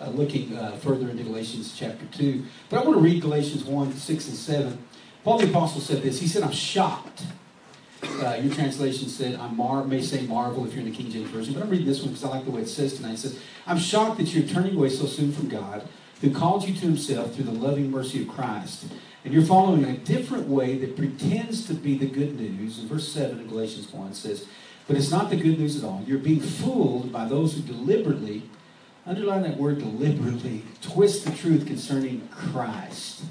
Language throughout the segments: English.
uh, looking uh, further into Galatians chapter 2. But I want to read Galatians 1 6 and 7. Paul the Apostle said this. He said, I'm shocked. Uh, your translation said, I mar- may say marvel if you're in the King James Version, but I'm reading this one because I like the way it says tonight. It says, I'm shocked that you're turning away so soon from God, who called you to himself through the loving mercy of Christ. And you're following a different way that pretends to be the good news. And verse 7 of Galatians 1 says, But it's not the good news at all. You're being fooled by those who deliberately, underline that word deliberately, twist the truth concerning Christ.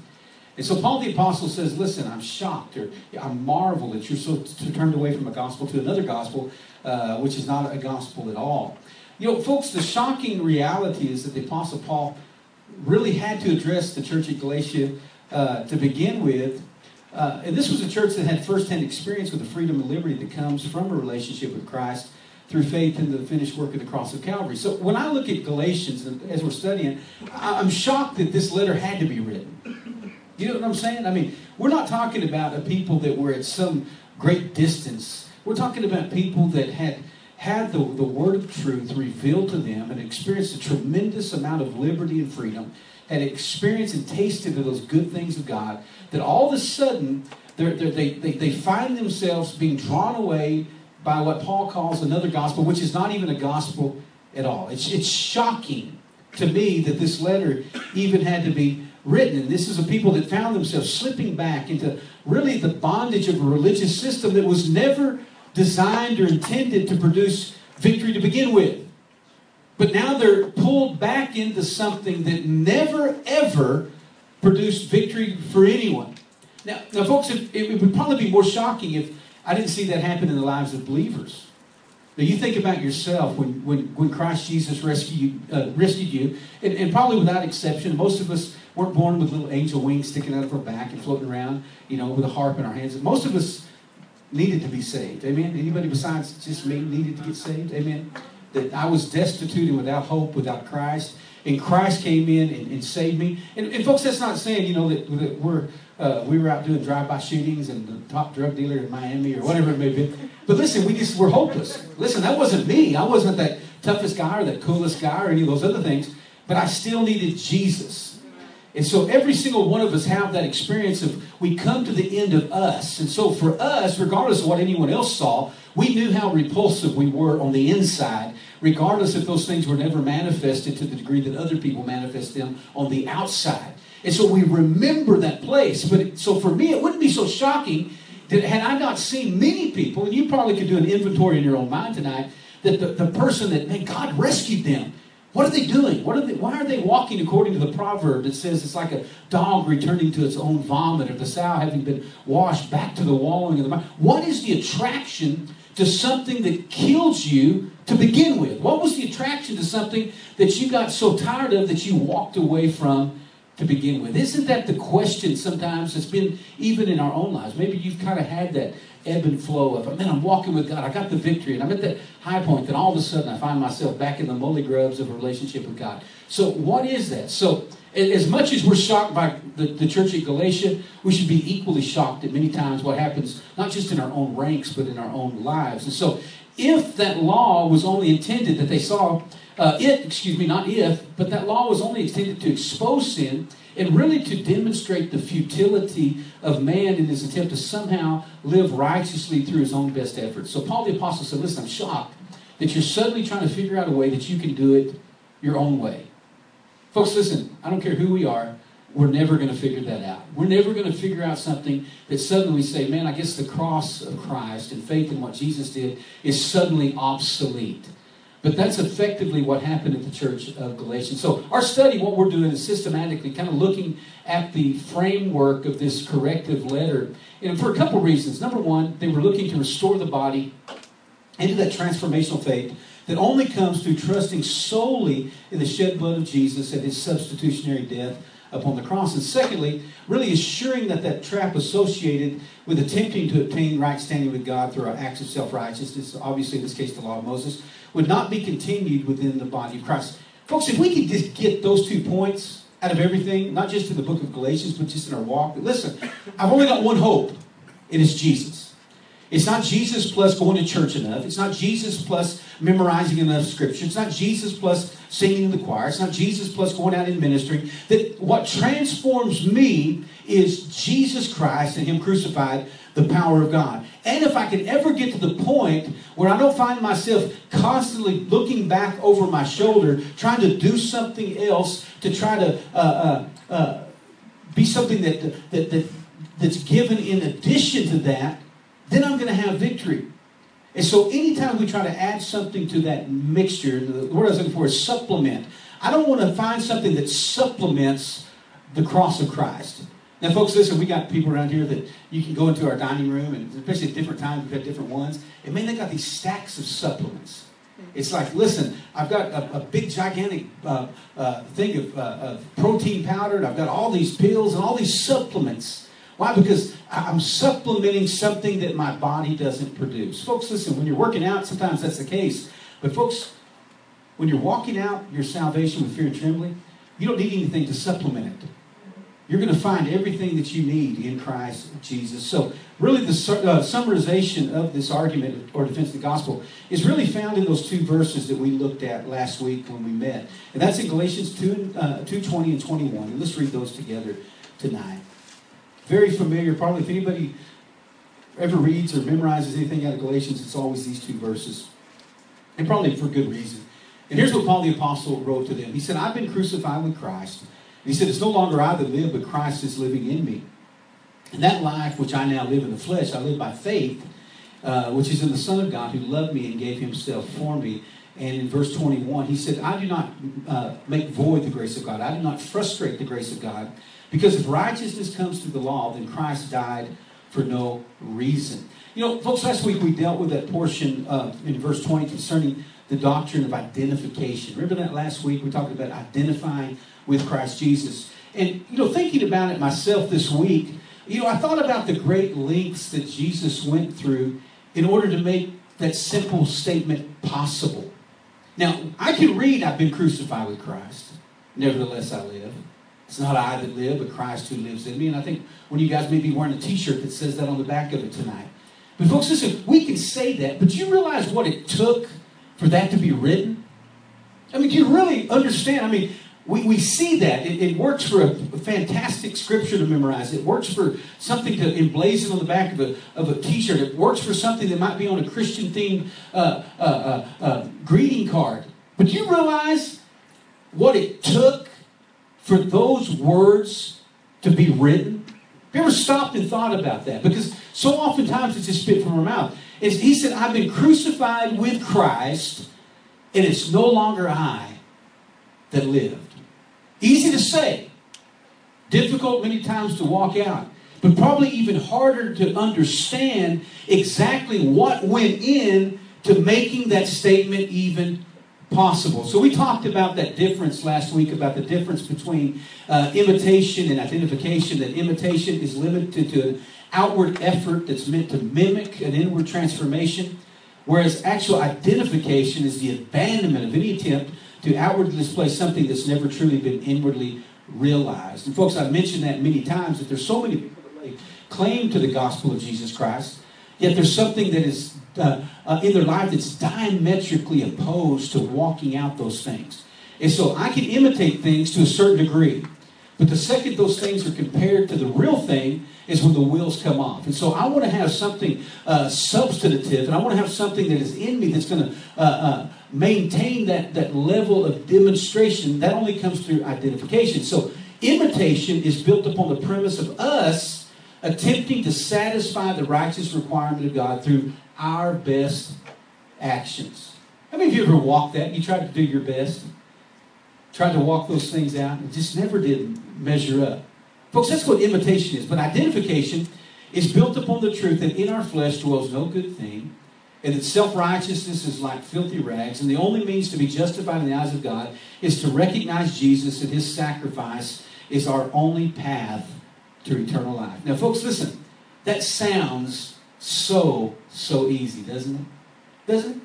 And so Paul the Apostle says, Listen, I'm shocked or I marvel that you're so turned away from a gospel to another gospel, uh, which is not a gospel at all. You know, folks, the shocking reality is that the Apostle Paul really had to address the church at Galatia uh, to begin with. Uh, and this was a church that had firsthand experience with the freedom and liberty that comes from a relationship with Christ through faith in the finished work of the cross of Calvary. So when I look at Galatians, as we're studying, I'm shocked that this letter had to be written. You know what I'm saying? I mean, we're not talking about a people that were at some great distance. We're talking about people that had had the, the word of truth revealed to them and experienced a tremendous amount of liberty and freedom, had experienced and tasted of those good things of God, that all of a sudden they're, they they, they find themselves being drawn away by what Paul calls another gospel, which is not even a gospel at all. It's, it's shocking to me that this letter even had to be written. And this is a people that found themselves slipping back into really the bondage of a religious system that was never designed or intended to produce victory to begin with. But now they're pulled back into something that never, ever produced victory for anyone. Now, now folks, it, it would probably be more shocking if I didn't see that happen in the lives of believers. Now, you think about yourself when, when, when Christ Jesus rescued, uh, rescued you, and, and probably without exception, most of us weren't born with little angel wings sticking out of our back and floating around, you know, with a harp in our hands. Most of us needed to be saved. Amen. Anybody besides just me needed to get saved? Amen. That I was destitute and without hope, without Christ. And Christ came in and, and saved me. And, and, folks, that's not saying, you know, that, that we're uh, we were out doing drive-by shootings and the top drug dealer in Miami or whatever it may be. But listen, we just were hopeless. Listen, that wasn't me. I wasn't that toughest guy or that coolest guy or any of those other things. But I still needed Jesus. And so every single one of us have that experience of we come to the end of us. And so for us, regardless of what anyone else saw, we knew how repulsive we were on the inside, regardless if those things were never manifested to the degree that other people manifest them on the outside. And so we remember that place. But so for me, it wouldn't be so shocking that had I not seen many people, and you probably could do an inventory in your own mind tonight, that the, the person that, man, God rescued them. What are they doing? What are they, why are they walking according to the proverb that says it's like a dog returning to its own vomit or the sow having been washed back to the wallowing of the mouth? What is the attraction to something that kills you to begin with? What was the attraction to something that you got so tired of that you walked away from to begin with? Isn't that the question sometimes that's been even in our own lives? Maybe you've kind of had that ebb and flow of, man, I'm walking with God. I got the victory. And I'm at that high point. Then all of a sudden I find myself back in the molly grubs of a relationship with God. So what is that? So as much as we're shocked by the, the church at Galatia, we should be equally shocked at many times what happens, not just in our own ranks, but in our own lives. And so if that law was only intended that they saw uh, it, excuse me, not if, but that law was only intended to expose sin and really to demonstrate the futility of man in his attempt to somehow live righteously through his own best efforts. So Paul the Apostle said, Listen, I'm shocked that you're suddenly trying to figure out a way that you can do it your own way. Folks, listen, I don't care who we are, we're never going to figure that out. We're never going to figure out something that suddenly we say, man, I guess the cross of Christ and faith in what Jesus did is suddenly obsolete. But that's effectively what happened at the church of Galatians. So, our study, what we're doing is systematically kind of looking at the framework of this corrective letter. And for a couple reasons. Number one, they were looking to restore the body into that transformational faith that only comes through trusting solely in the shed blood of Jesus and his substitutionary death upon the cross. And secondly, really assuring that that trap associated with attempting to obtain right standing with God through our acts of self righteousness, obviously in this case the law of Moses, would not be continued within the body of Christ. Folks, if we could just get those two points out of everything, not just in the book of Galatians, but just in our walk, listen, I've only got one hope. It is Jesus. It's not Jesus plus going to church enough. It's not Jesus plus memorizing enough scripture. It's not Jesus plus singing in the choir. It's not Jesus plus going out in ministry. That what transforms me is Jesus Christ and Him crucified, the power of God. And if I can ever get to the point where I don't find myself constantly looking back over my shoulder, trying to do something else to try to uh, uh, uh, be something that, that, that, that's given in addition to that, then I'm going to have victory. And so anytime we try to add something to that mixture, the word I was looking for is supplement. I don't want to find something that supplements the cross of Christ. Now, folks, listen, we got people around here that you can go into our dining room, and especially at different times, we've had different ones. And man, they got these stacks of supplements. It's like, listen, I've got a, a big, gigantic uh, uh, thing of, uh, of protein powder, and I've got all these pills and all these supplements. Why? Because I'm supplementing something that my body doesn't produce. Folks, listen, when you're working out, sometimes that's the case. But, folks, when you're walking out your salvation with fear and trembling, you don't need anything to supplement it. You're going to find everything that you need in Christ Jesus. So, really, the uh, summarization of this argument or defense of the gospel is really found in those two verses that we looked at last week when we met. And that's in Galatians 2, uh, 2 20 and 21. And let's read those together tonight very familiar. Probably if anybody ever reads or memorizes anything out of Galatians, it's always these two verses. And probably for good reason. And here's what Paul the Apostle wrote to them. He said, I've been crucified with Christ. He said, It's no longer I that live, but Christ is living in me. And that life which I now live in the flesh, I live by faith, uh, which is in the Son of God who loved me and gave himself for me. And in verse 21, he said, I do not uh, make void the grace of God. I do not frustrate the grace of God. Because if righteousness comes through the law, then Christ died for no reason. You know, folks, last week we dealt with that portion uh, in verse 20 concerning the doctrine of identification. Remember that last week we talked about identifying with Christ Jesus. And, you know, thinking about it myself this week, you know, I thought about the great lengths that Jesus went through in order to make that simple statement possible. Now, I can read, I've been crucified with Christ. Nevertheless, I live. It's not I that live, but Christ who lives in me. And I think one of you guys may be wearing a t shirt that says that on the back of it tonight. But, folks, listen, we can say that, but do you realize what it took for that to be written? I mean, do you really understand? I mean, we, we see that. It, it works for a, fantastic scripture to memorize. It works for something to emblazon on the back of a, of a t shirt. It works for something that might be on a Christian themed uh, uh, uh, uh, greeting card. But do you realize what it took for those words to be written? Have you ever stopped and thought about that? Because so oftentimes it's just spit from our mouth. It's, he said, I've been crucified with Christ, and it's no longer I that lived. Easy to say, difficult many times to walk out, but probably even harder to understand exactly what went in to making that statement even possible. So we talked about that difference last week about the difference between uh, imitation and identification. That imitation is limited to an outward effort that's meant to mimic an inward transformation, whereas actual identification is the abandonment of any attempt to outwardly display something that's never truly been inwardly realized. And folks, I've mentioned that many times that there's so many people that lay claim to the gospel of Jesus Christ, yet there's something that is uh, uh, in their life that's diametrically opposed to walking out those things. And so I can imitate things to a certain degree. But the second those things are compared to the real thing is when the wheels come off. And so I want to have something uh, substantive, and I want to have something that is in me that's going to uh, uh, maintain that, that level of demonstration. That only comes through identification. So imitation is built upon the premise of us attempting to satisfy the righteous requirement of God through our best actions. How many of you ever walked that? You tried to do your best, tried to walk those things out, and just never did measure up. Folks, that's what imitation is. But identification is built upon the truth that in our flesh dwells no good thing, and that self righteousness is like filthy rags, and the only means to be justified in the eyes of God is to recognize Jesus and his sacrifice is our only path to eternal life. Now, folks, listen, that sounds so, so easy, doesn't it? Doesn't it?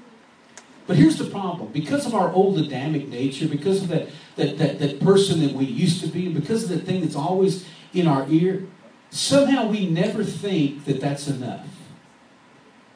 But here's the problem. Because of our old Adamic nature, because of that, that, that, that person that we used to be, and because of the thing that's always in our ear, somehow we never think that that's enough.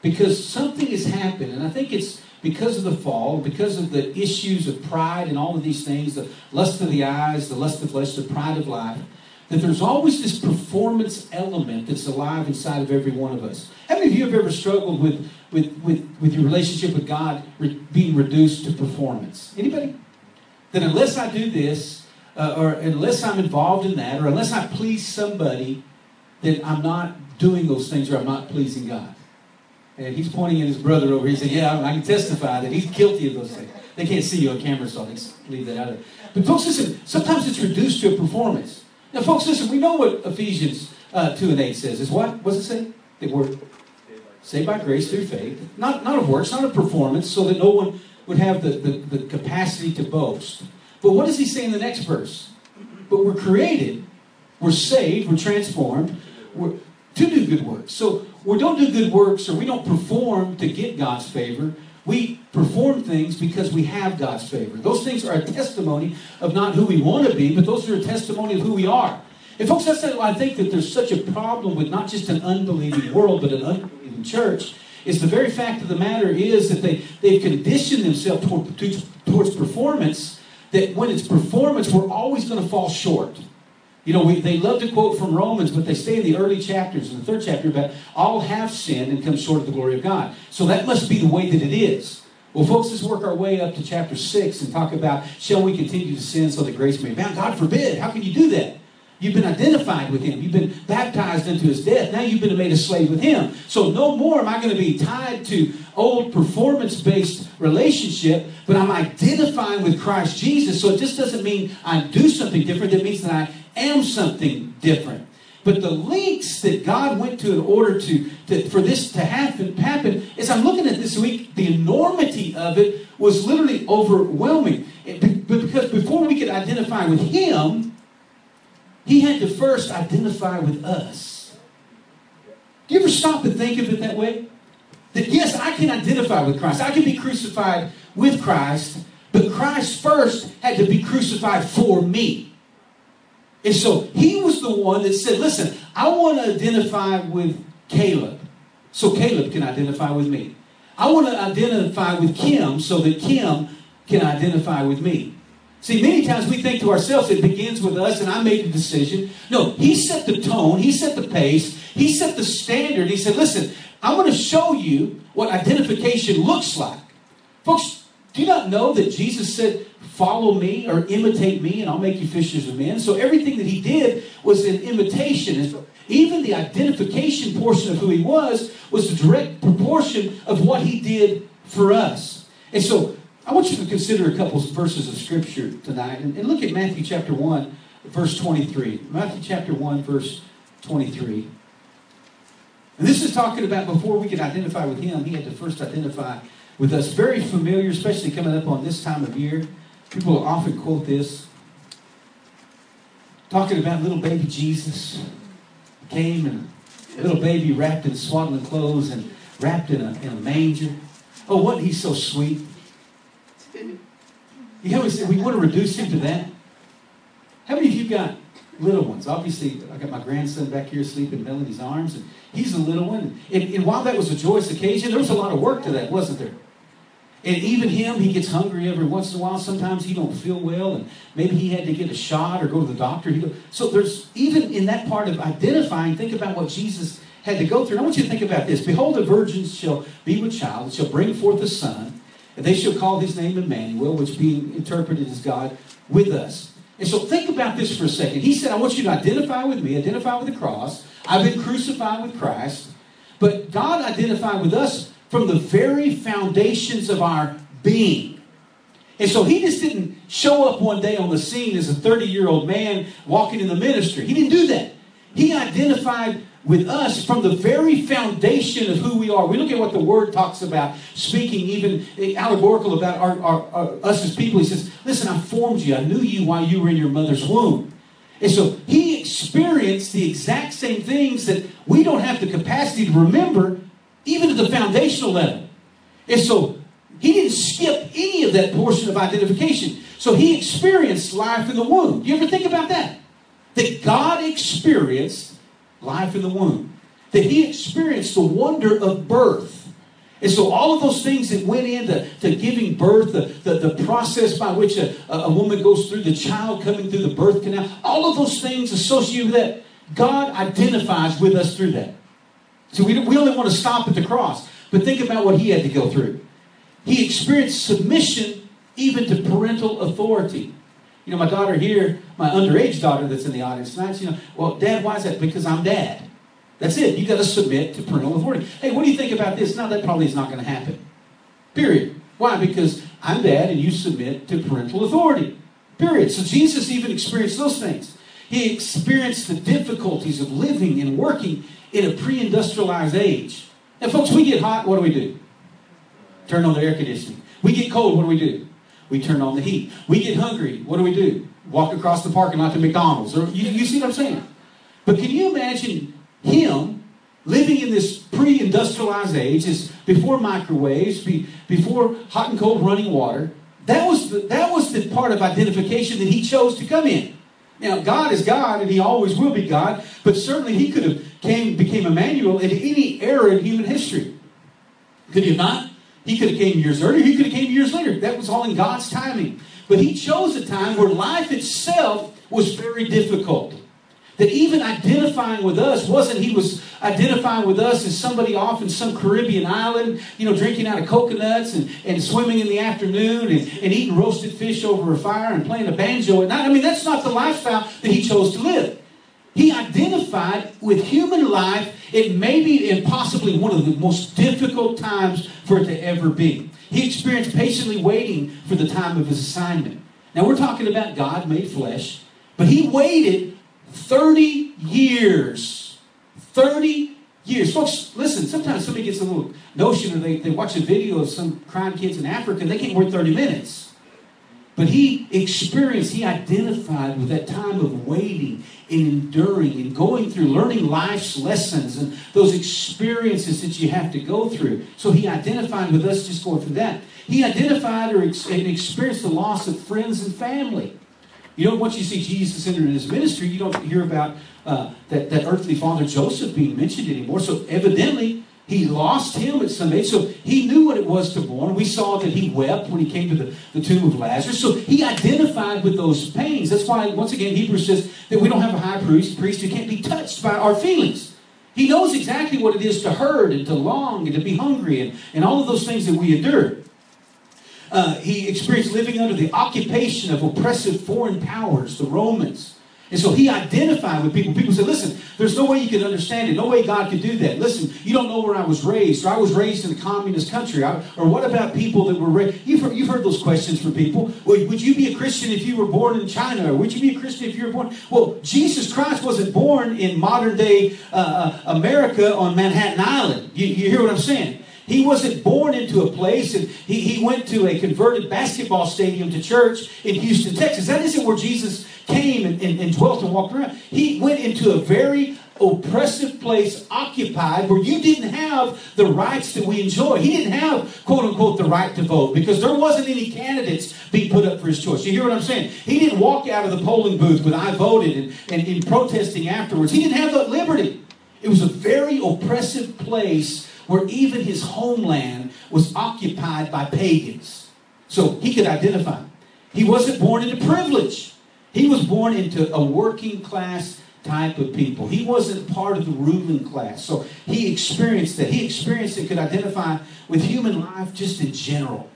Because something has happened, and I think it's because of the fall, because of the issues of pride and all of these things, the lust of the eyes, the lust of flesh, the pride of life, that there's always this performance element that's alive inside of every one of us. How many of you have ever struggled with, with, with, with your relationship with God re- being reduced to performance? Anybody? That unless I do this, uh, or unless I'm involved in that, or unless I please somebody, that I'm not doing those things or I'm not pleasing God. And he's pointing at his brother over. here. He said, Yeah, I can testify that he's guilty of those things. They can't see you on camera, so I'll leave that out of there. But folks, listen, sometimes it's reduced to a performance. Now, folks, listen, we know what Ephesians uh, 2 and 8 says. Is what? What's it say? That we're saved by grace through faith. Not, not of works, not of performance, so that no one would have the, the, the capacity to boast. But what does he say in the next verse? But we're created, we're saved, we're transformed, we're, to do good works. So we don't do good works or we don't perform to get God's favor. We perform things because we have God's favor. Those things are a testimony of not who we want to be, but those are a testimony of who we are. And folks, that's I think that there's such a problem with not just an unbelieving world, but an unbelieving church. Is the very fact of the matter is that they, they've conditioned themselves toward, towards performance, that when it's performance, we're always going to fall short. You know, we, they love to quote from Romans, but they say in the early chapters, in the third chapter, about all have sinned and come short of the glory of God. So that must be the way that it is. Well, folks, let's work our way up to chapter 6 and talk about shall we continue to sin so that grace may abound? God forbid. How can you do that? You've been identified with him. You've been baptized into his death. Now you've been made a slave with him. So no more am I going to be tied to old performance-based relationship, but I'm identifying with Christ Jesus. So it just doesn't mean I do something different. That means that I am something different. But the links that God went to in order to, to for this to happen, happen, as I'm looking at this week, the enormity of it was literally overwhelming. But because before we could identify with Him, He had to first identify with us. Do you ever stop and think of it that way? That yes, I can identify with Christ. I can be crucified with Christ, but Christ first had to be crucified for me. And so he was the one that said, Listen, I want to identify with Caleb so Caleb can identify with me. I want to identify with Kim so that Kim can identify with me. See, many times we think to ourselves it begins with us and I made the decision. No, he set the tone, he set the pace, he set the standard. He said, Listen, I'm going to show you what identification looks like. Folks, do you not know that Jesus said, follow me or imitate me and I'll make you fishers of men. So everything that he did was an imitation. Even the identification portion of who he was was a direct proportion of what he did for us. And so I want you to consider a couple of verses of scripture tonight and, and look at Matthew chapter 1, verse 23. Matthew chapter 1, verse 23. And this is talking about before we could identify with him, he had to first identify with us. Very familiar, especially coming up on this time of year. People often quote this, talking about little baby Jesus came and little baby wrapped in swaddling clothes and wrapped in a, in a manger. Oh, wasn't he so sweet? You know, we want to reduce him to that. How many of you got little ones? Obviously, I got my grandson back here asleep in Melanie's arms, and he's a little one. And, and while that was a joyous occasion, there was a lot of work to that, wasn't there? And even him, he gets hungry every once in a while. Sometimes he don't feel well, and maybe he had to get a shot or go to the doctor. So there's even in that part of identifying. Think about what Jesus had to go through. And I want you to think about this: Behold, the virgin shall be with child, and shall bring forth a son, and they shall call his name Emmanuel, which being interpreted as God with us. And so think about this for a second. He said, I want you to identify with me, identify with the cross. I've been crucified with Christ. But God identified with us from the very foundations of our being. And so he just didn't show up one day on the scene as a 30 year old man walking in the ministry. He didn't do that. He identified with us from the very foundation of who we are. We look at what the Word talks about, speaking even eh, allegorical about our, our, our, us as people. He says, Listen, I formed you. I knew you while you were in your mother's womb. And so he experienced the exact same things that we don't have the capacity to remember even at the foundational level. And so he didn't skip any of that portion of identification. So he experienced life in the womb. You ever think about that? That God experienced life in the womb. That he experienced the wonder of birth. And so all of those things that went into to giving birth, the, the, the process by which a, a woman goes through, the child coming through the birth canal, all of those things associated with that, God identifies with us through that. So we, we only want to stop at the cross. But think about what he had to go through. He experienced submission even to parental authority. You know, my daughter here, my underage daughter that's in the audience tonight, you know, well, Dad, why is that? Because I'm dad. That's it. You got to submit to parental authority. Hey, what do you think about this? Now that probably is not going to happen. Period. Why? Because I'm dad and you submit to parental authority. Period. So Jesus even experienced those things. He experienced the difficulties of living and working in a pre-industrialized age. And folks, we get hot, what do we do? Turn on the air conditioning. We get cold, what do we do? We turn on the heat. We get hungry, what do we do? Walk across the parking lot to McDonald's. Or you, you see what I'm saying? But can you imagine him living in this pre-industrialized age, is before microwaves, be, before hot and cold running water. That was the, that was the part of identification that he chose to come in. Now, God is God, and He always will be God. But certainly, He could have came became Emmanuel in any era in human history. Could He not? He could have came years earlier. He could have came years later. That was all in God's timing. But He chose a time where life itself was very difficult that even identifying with us wasn't he was identifying with us as somebody off in some Caribbean island, you know, drinking out of coconuts and, and swimming in the afternoon and, and eating roasted fish over a fire and playing a banjo at night. I mean, that's not the lifestyle that he chose to live. He identified with human life. It may be and possibly one of the most difficult times for it to ever be. He experienced patiently waiting for the time of his assignment. Now, we're talking about God made flesh, but he waited 30 years. 30 years. Folks, listen, sometimes somebody gets a little notion or they, they watch a video of some crime kids in Africa they can't wait 30 minutes. But he experienced, he identified with that time of waiting and enduring and going through, learning life's lessons and those experiences that you have to go through. So he identified with us just going through that. He identified or ex- and experienced the loss of friends and family. You know, once you see Jesus in his ministry, you don't hear about uh, that, that earthly father Joseph being mentioned anymore. So evidently, he lost him at some age. So he knew what it was to mourn. We saw that he wept when he came to the, the tomb of Lazarus. So he identified with those pains. That's why, once again, Hebrews says that we don't have a high priest, priest who can't be touched by our feelings. He knows exactly what it is to hurt and to long and to be hungry and, and all of those things that we endure. Uh, he experienced living under the occupation of oppressive foreign powers, the Romans. And so he identified with people. People said, listen, there's no way you can understand it. No way God could do that. Listen, you don't know where I was raised. Or I was raised in a communist country. or what about people that were raised? You've heard, you've heard those questions from people. Well, would you be a Christian if you were born in China? Or would you be a Christian if you were born? Well, Jesus Christ wasn't born in modern day uh, uh America on Manhattan Island. You, you hear what I'm saying? He wasn't born into a place and he, he went to a converted basketball stadium to church in Houston, Texas. That isn't where Jesus came and, and, and dwelt and walked around. He went into a very oppressive place occupied where you didn't have the rights that we enjoy. He didn't have, quote unquote, the right to vote because there wasn't any candidates being put up for his choice. You hear what I'm saying? He didn't walk out of the polling booth with I voted and, and, and protesting afterwards. He didn't have that liberty. It was a very oppressive place where even his homeland was occupied by pagans. So he could identify. He wasn't born into privilege. He was born into a working class type of people. He wasn't part of the ruling class. So he experienced that. He experienced it, could identify with human life just in general.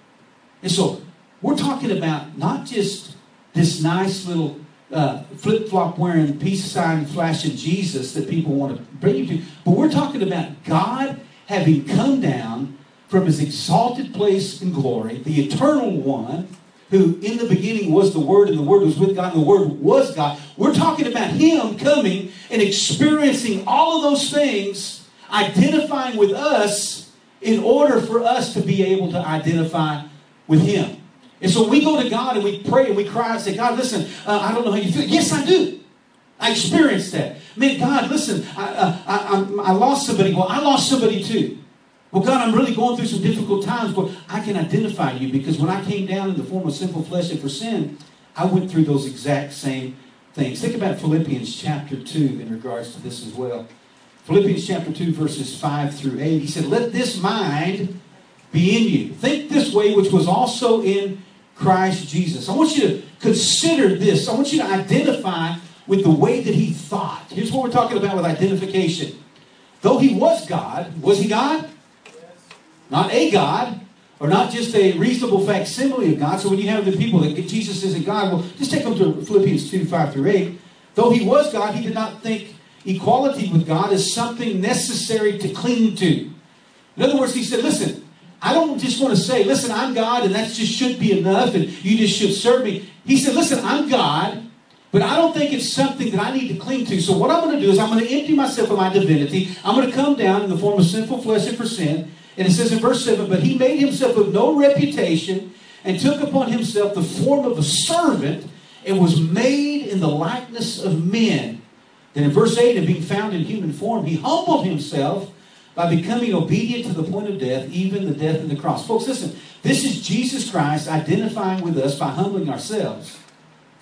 And so we're talking about not just this nice little uh, flip flop wearing, peace sign flashing Jesus that people want to bring you to, but we're talking about God having come down from his exalted place in glory, the eternal one, who in the beginning was the Word, and the Word was with God, and the Word was God. We're talking about him coming and experiencing all of those things, identifying with us in order for us to be able to identify with him. And so we go to God and we pray and we cry and say, God, listen, uh, I don't know how you feel. Yes, I do. I experienced that. Man, God, listen, I, uh, I, I, I lost somebody. Well, I lost somebody too. Well, God, I'm really going through some difficult times, but I can identify you because when I came down in the form of sinful flesh and for sin, I went through those exact same things. Think about Philippians chapter 2 in regards to this as well. Philippians chapter 2, verses 5 through 8. He said, Let this mind be in you. Think this way, which was also in Christ Jesus. I want you to consider this. I want you to identify with the way that he thought. Here's what we're talking about with identification. Though he was God, was he God? Not a God, or not just a reasonable facsimile of God. So when you have the people that Jesus isn't God, well, just take them to Philippians 2 5 through 8. Though he was God, he did not think equality with God as something necessary to cling to. In other words, he said, listen, I don't just want to say, listen, I'm God and that just should be enough and you just should serve me. He said, listen, I'm God, but I don't think it's something that I need to cling to. So what I'm going to do is I'm going to empty myself of my divinity. I'm going to come down in the form of sinful flesh and for sin. And it says in verse 7, but he made himself of no reputation and took upon himself the form of a servant and was made in the likeness of men. Then in verse 8, and being found in human form, he humbled himself by becoming obedient to the point of death, even the death of the cross. Folks, listen, this is Jesus Christ identifying with us by humbling ourselves.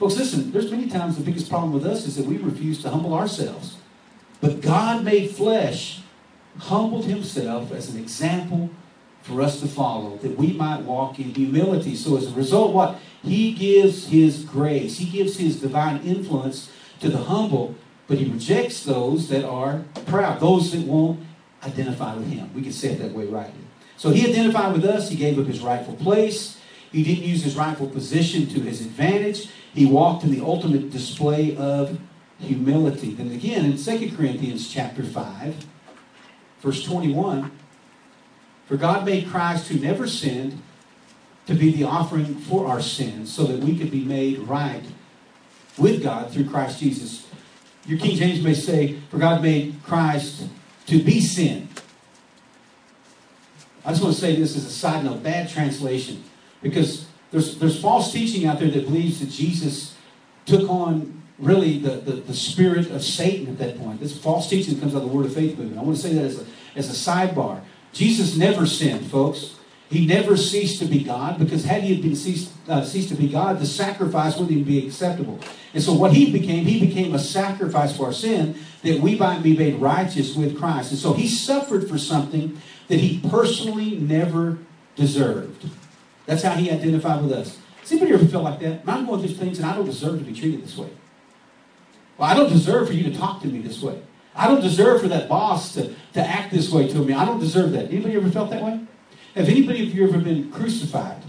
Folks, listen, there's many times the biggest problem with us is that we refuse to humble ourselves. But God made flesh, humbled himself as an example for us to follow, that we might walk in humility. So as a result, what? He gives his grace. He gives his divine influence to the humble, but he rejects those that are proud, those that won't identify with him. We can say it that way, right? So he identified with us. He gave up his rightful place. He didn't use his rightful position to his advantage. He walked in the ultimate display of humility. Then again, in 2 Corinthians chapter 5, verse 21, for God made Christ who never sinned to be the offering for our sins so that we could be made right with God through Christ Jesus. Your King James may say, for God made Christ to be sin. I just want to say this as a side note, bad translation, because there's, there's false teaching out there that believes that Jesus took on really the, the, the spirit of Satan at that point. This false teaching comes out of the Word of Faith movement. I want to say that as a, as a sidebar. Jesus never sinned, folks. He never ceased to be God because had he been ceased, uh, ceased to be God, the sacrifice wouldn't even be acceptable. And so what he became, he became a sacrifice for our sin that we might be made righteous with Christ. And so he suffered for something that he personally never deserved. That's how he identified with us. Does anybody ever felt like that? I'm going through things and I don't deserve to be treated this way. Well, I don't deserve for you to talk to me this way. I don't deserve for that boss to, to act this way to me. I don't deserve that. Anybody ever felt that way? Have anybody of you ever been crucified?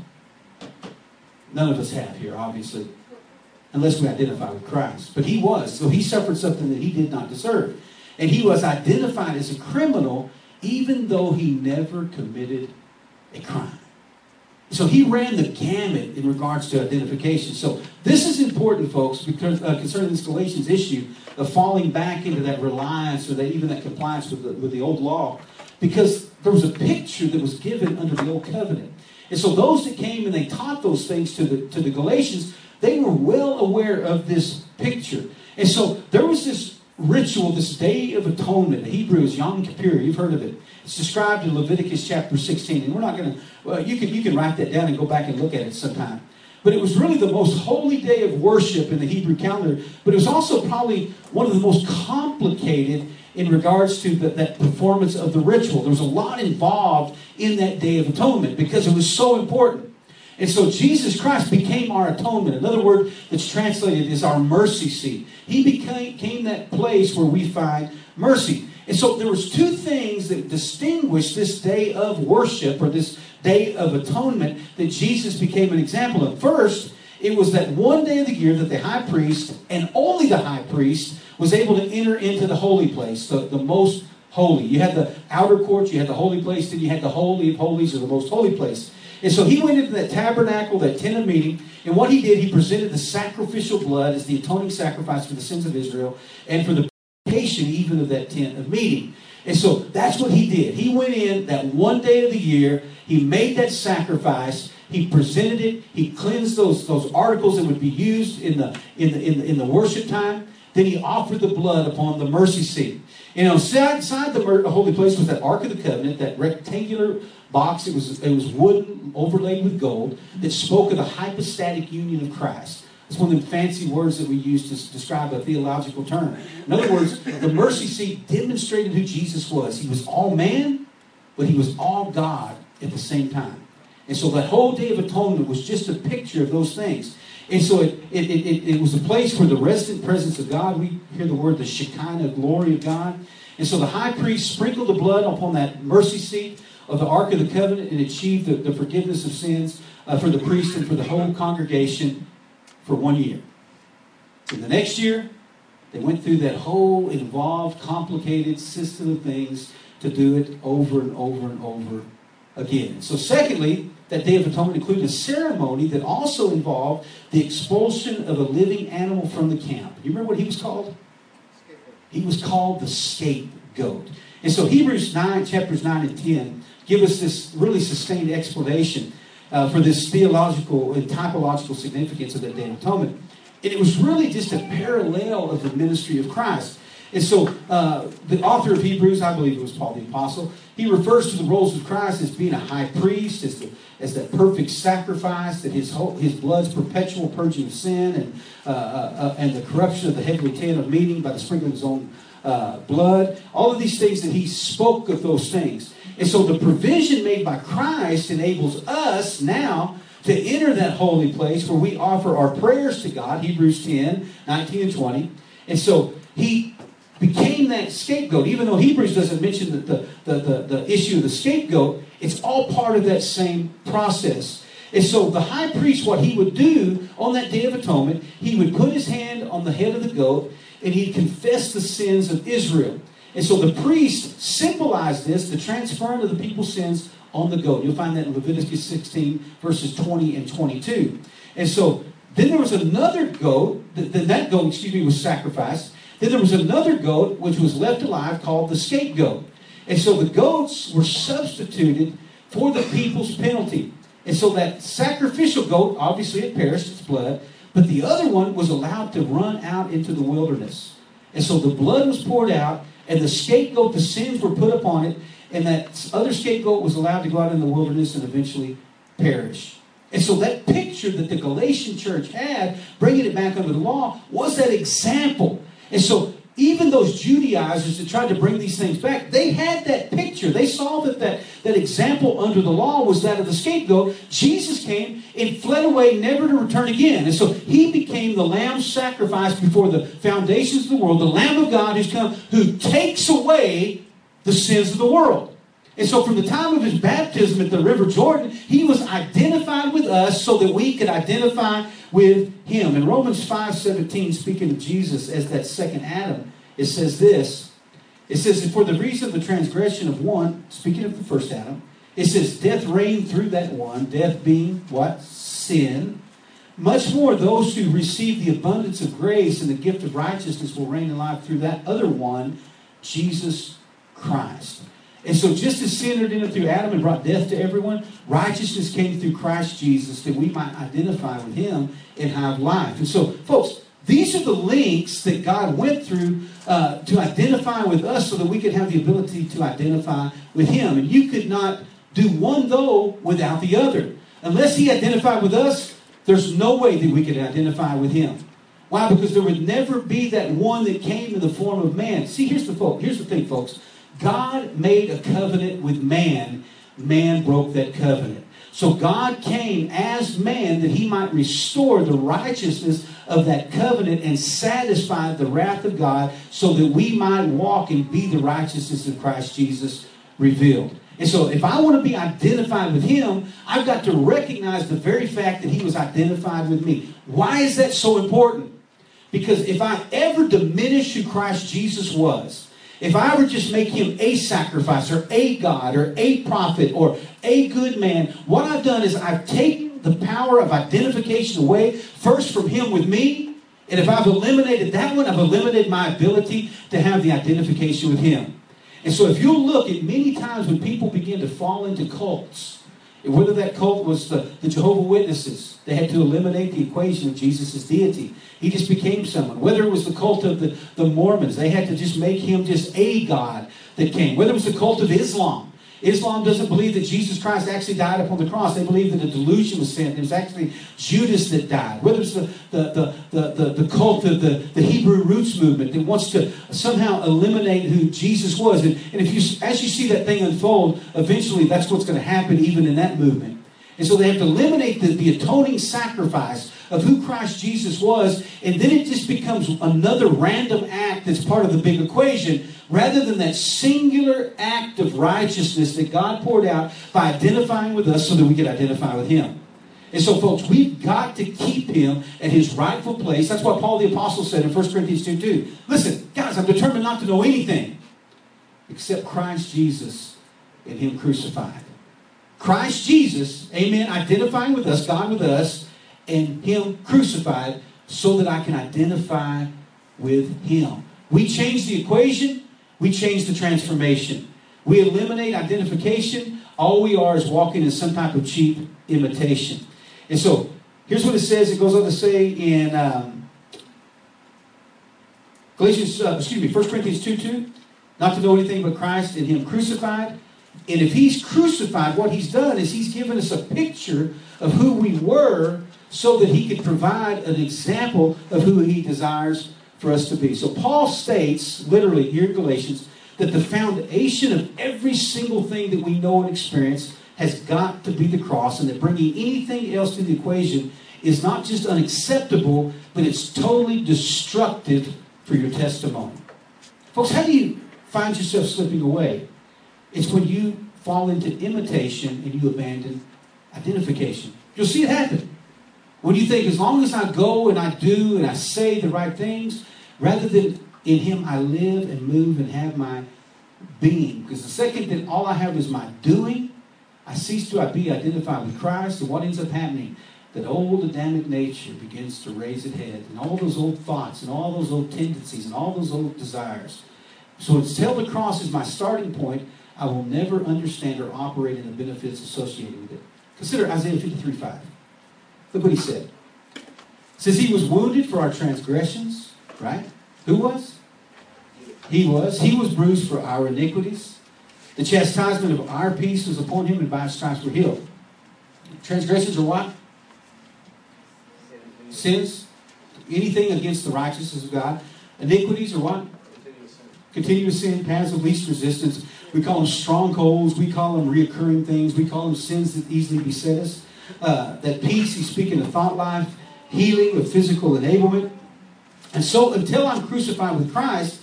None of us have here, obviously, unless we identify with Christ. But he was. So he suffered something that he did not deserve. And he was identified as a criminal even though he never committed a crime. So he ran the gamut in regards to identification. So this is important, folks, because uh, concerning this Galatians issue of falling back into that reliance or that even that compliance with the, with the old law, because there was a picture that was given under the old covenant. And so those that came and they taught those things to the to the Galatians, they were well aware of this picture. And so there was this ritual, this Day of Atonement. The Hebrew is Yom Kippur. You've heard of it. It's described in Leviticus chapter 16. And we're not going to, well, you can, you can write that down and go back and look at it sometime. But it was really the most holy day of worship in the Hebrew calendar. But it was also probably one of the most complicated in regards to the, that performance of the ritual. There was a lot involved in that Day of Atonement because it was so important. And so Jesus Christ became our atonement. Another word that's translated is our mercy seat. He became, that place where we find mercy. And so there was two things that distinguished this day of worship or this day of atonement that Jesus became an example of. First, it was that one day of the year that the high priest and only the high priest was able to enter into the holy place, the, the most holy. You had the outer court, you had the holy place, then you had the holy of holies or the most holy place. And so he went into that tabernacle, that tent of meeting, and what he did, he presented the sacrificial blood as the atoning sacrifice for the sins of Israel and for the purification even of that tent of meeting. And so that's what he did. He went in that one day of the year, he made that sacrifice, he presented it, he cleansed those, those articles that would be used in the, in, the, in, the, in the worship time. Then he offered the blood upon the mercy seat. And outside the holy place was that Ark of the Covenant, that rectangular box. It was, it was wooden, overlaid with gold, that spoke of the hypostatic union of Christ. It's one of the fancy words that we use to describe a theological term. In other words, the mercy seat demonstrated who Jesus was. He was all man, but he was all God at the same time. And so that whole Day of Atonement was just a picture of those things. And so it, it, it, it was a place where the resident presence of God, we hear the word the Shekinah glory of God. And so the high priest sprinkled the blood upon that mercy seat of the Ark of the Covenant and achieved the, the forgiveness of sins uh, for the priest and for the whole congregation for one year. And the next year, they went through that whole involved, complicated system of things to do it over and over and over again. So, secondly, that Day of Atonement included a ceremony that also involved the expulsion of a living animal from the camp. You remember what he was called? He was called the scapegoat. And so Hebrews 9, chapters 9 and 10, give us this really sustained explanation uh, for this theological and typological significance of that Day of Atonement. And it was really just a parallel of the ministry of Christ. And so uh, the author of Hebrews, I believe it was Paul the Apostle, he refers to the roles of Christ as being a high priest, as, the, as that perfect sacrifice, that his, whole, his blood's perpetual purging of sin, and, uh, uh, uh and the corruption of the heavenly tent of meeting by the sprinkling of his own uh, blood. All of these things that he spoke of those things. And so the provision made by Christ enables us now to enter that holy place where we offer our prayers to God, Hebrews 10, 19 and 20. And so he became that scapegoat. Even though Hebrews doesn't mention the, the, the, the, issue of the scapegoat, it's all part of that same process. And so the high priest, what he would do on that Day of Atonement, he would put his hand on the head of the goat and he'd confess the sins of Israel. And so the priest symbolized this, the transferring of the people's sins on the goat. You'll find that in Leviticus 16, verses 20 and 22. And so then there was another goat, then that goat, excuse me, was sacrificed. Then there was another goat which was left alive called the scapegoat. And so the goats were substituted for the people's penalty. And so that sacrificial goat, obviously it perished, its blood, but the other one was allowed to run out into the wilderness. And so the blood was poured out, and the scapegoat, the sins were put upon it, and that other scapegoat was allowed to go out in the wilderness and eventually perish. And so that picture that the Galatian church had, bringing it back under the law, was that example. And so even those Judaizers that tried to bring these things back, they had that picture. They saw that, that that example under the law was that of the scapegoat. Jesus came and fled away, never to return again. And so he became the lamb sacrificed before the foundations of the world, the Lamb of God who's come, who takes away the sins of the world. And so from the time of his baptism at the River Jordan, he was identified with us so that we could identify with him. In Romans 5 17, speaking of Jesus as that second Adam, it says this. It says, For the reason of the transgression of one, speaking of the first Adam, it says, Death reigned through that one, death being what? Sin. Much more, those who receive the abundance of grace and the gift of righteousness will reign in life through that other one, Jesus Christ. And so, just as sin entered in through Adam and brought death to everyone, righteousness came through Christ Jesus that we might identify with him and have life. And so, folks, these are the links that God went through uh, to identify with us so that we could have the ability to identify with him. And you could not do one, though, without the other. Unless he identified with us, there's no way that we could identify with him. Why? Because there would never be that one that came in the form of man. See, here's the folk. Here's the thing, folks. God made a covenant with man, man broke that covenant. So God came as man that he might restore the righteousness of that covenant and satisfy the wrath of God so that we might walk and be the righteousness of Christ Jesus revealed. And so if I want to be identified with him, I've got to recognize the very fact that he was identified with me. Why is that so important? Because if I ever diminish who Christ Jesus was, if I were just make him a sacrifice or a God or a prophet or a good man, what I've done is I've taken the power of identification away, first from him with me, and if I've eliminated that one, I've eliminated my ability to have the identification with him. And so if you look at many times when people begin to fall into cults, whether that cult was the, the Jehovah Witnesses, they had to eliminate the equation of Jesus' deity. He just became someone. Whether it was the cult of the, the Mormons, they had to just make him just a God that came. Whether it was the cult of Islam, Islam doesn't believe that Jesus Christ actually died upon the cross. They believe that a delusion was sent. It was actually Judas that died. Whether it's the, the, the, the, the, cult of the, the Hebrew roots movement that wants to somehow eliminate who Jesus was. And, and if you, as you see that thing unfold, eventually that's what's going to happen even in that movement. And so they have to eliminate the, the atoning sacrifice of who Christ Jesus was, and then it just becomes another random act that's part of the big equation rather than that singular act of righteousness that God poured out by identifying with us so that we could identify with Him. And so, folks, we've got to keep him at his rightful place. That's what Paul the Apostle said in 1 Corinthians 2 2. Listen, guys, I'm determined not to know anything except Christ Jesus and him crucified. Christ Jesus, amen, identifying with us, God with us, and him crucified so that I can identify with him. We change the equation we change the transformation. We eliminate identification. All we are is walking in some type of cheap imitation. And so, here's what it says. It goes on to say in um, Galatians, uh, excuse me, 1 Corinthians 2 2, not to know anything but Christ and Him crucified. And if He's crucified, what He's done is He's given us a picture of who we were so that He could provide an example of who He desires for us to be. So Paul states, literally here in Galatians, that the foundation of every single thing that we know and experience has got to be the cross, and that bringing anything else to the equation is not just unacceptable, but it's totally destructive for your testimony. Folks, how do you find yourself slipping away? It's when you fall into imitation and you abandon identification. You'll see it happen. When you think, as long as I go and I do and I say the right things, rather than in Him I live and move and have my being. Because the second that all I have is my doing, I cease to be identified with Christ, and what ends up happening? That old Adamic nature begins to raise its head, and all those old thoughts, and all those old tendencies, and all those old desires. So until the cross is my starting point, I will never understand or operate in the benefits associated with it. Consider Isaiah 53 5. Look what he said. Says he was wounded for our transgressions, right? Who was? He was. He was bruised for our iniquities. The chastisement of our peace was upon him, and by his stripes we're healed. Transgressions are what? Sins. Anything against the righteousness of God. Iniquities are what? Continuous sin, paths of least resistance. We call them strongholds. We call them reoccurring things. We call them sins that easily beset us. Uh, that peace, he's speaking of thought life, healing of physical enablement. And so until I'm crucified with Christ,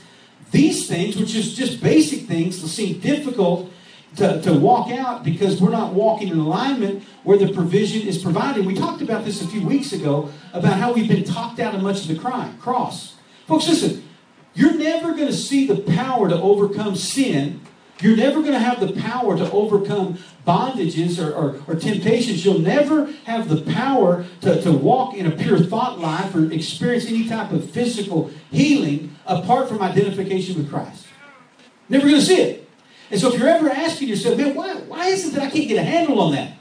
these things, which is just basic things, will seem difficult to, to walk out because we're not walking in alignment where the provision is provided. We talked about this a few weeks ago about how we've been talked out of much of the crime, cross. Folks, listen, you're never going to see the power to overcome sin you're never going to have the power to overcome bondages or, or, or, temptations. You'll never have the power to, to walk in a pure thought life or experience any type of physical healing apart from identification with Christ. Never going to see it. And so if you're ever asking yourself, man, why, why is it that I can't get a handle on that?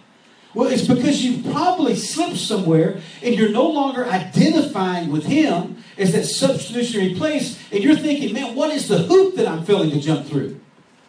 Well, it's because you've probably slipped somewhere and you're no longer identifying with Him as that substitutionary place, and you're thinking, man, what is the hoop that I'm failing to jump through?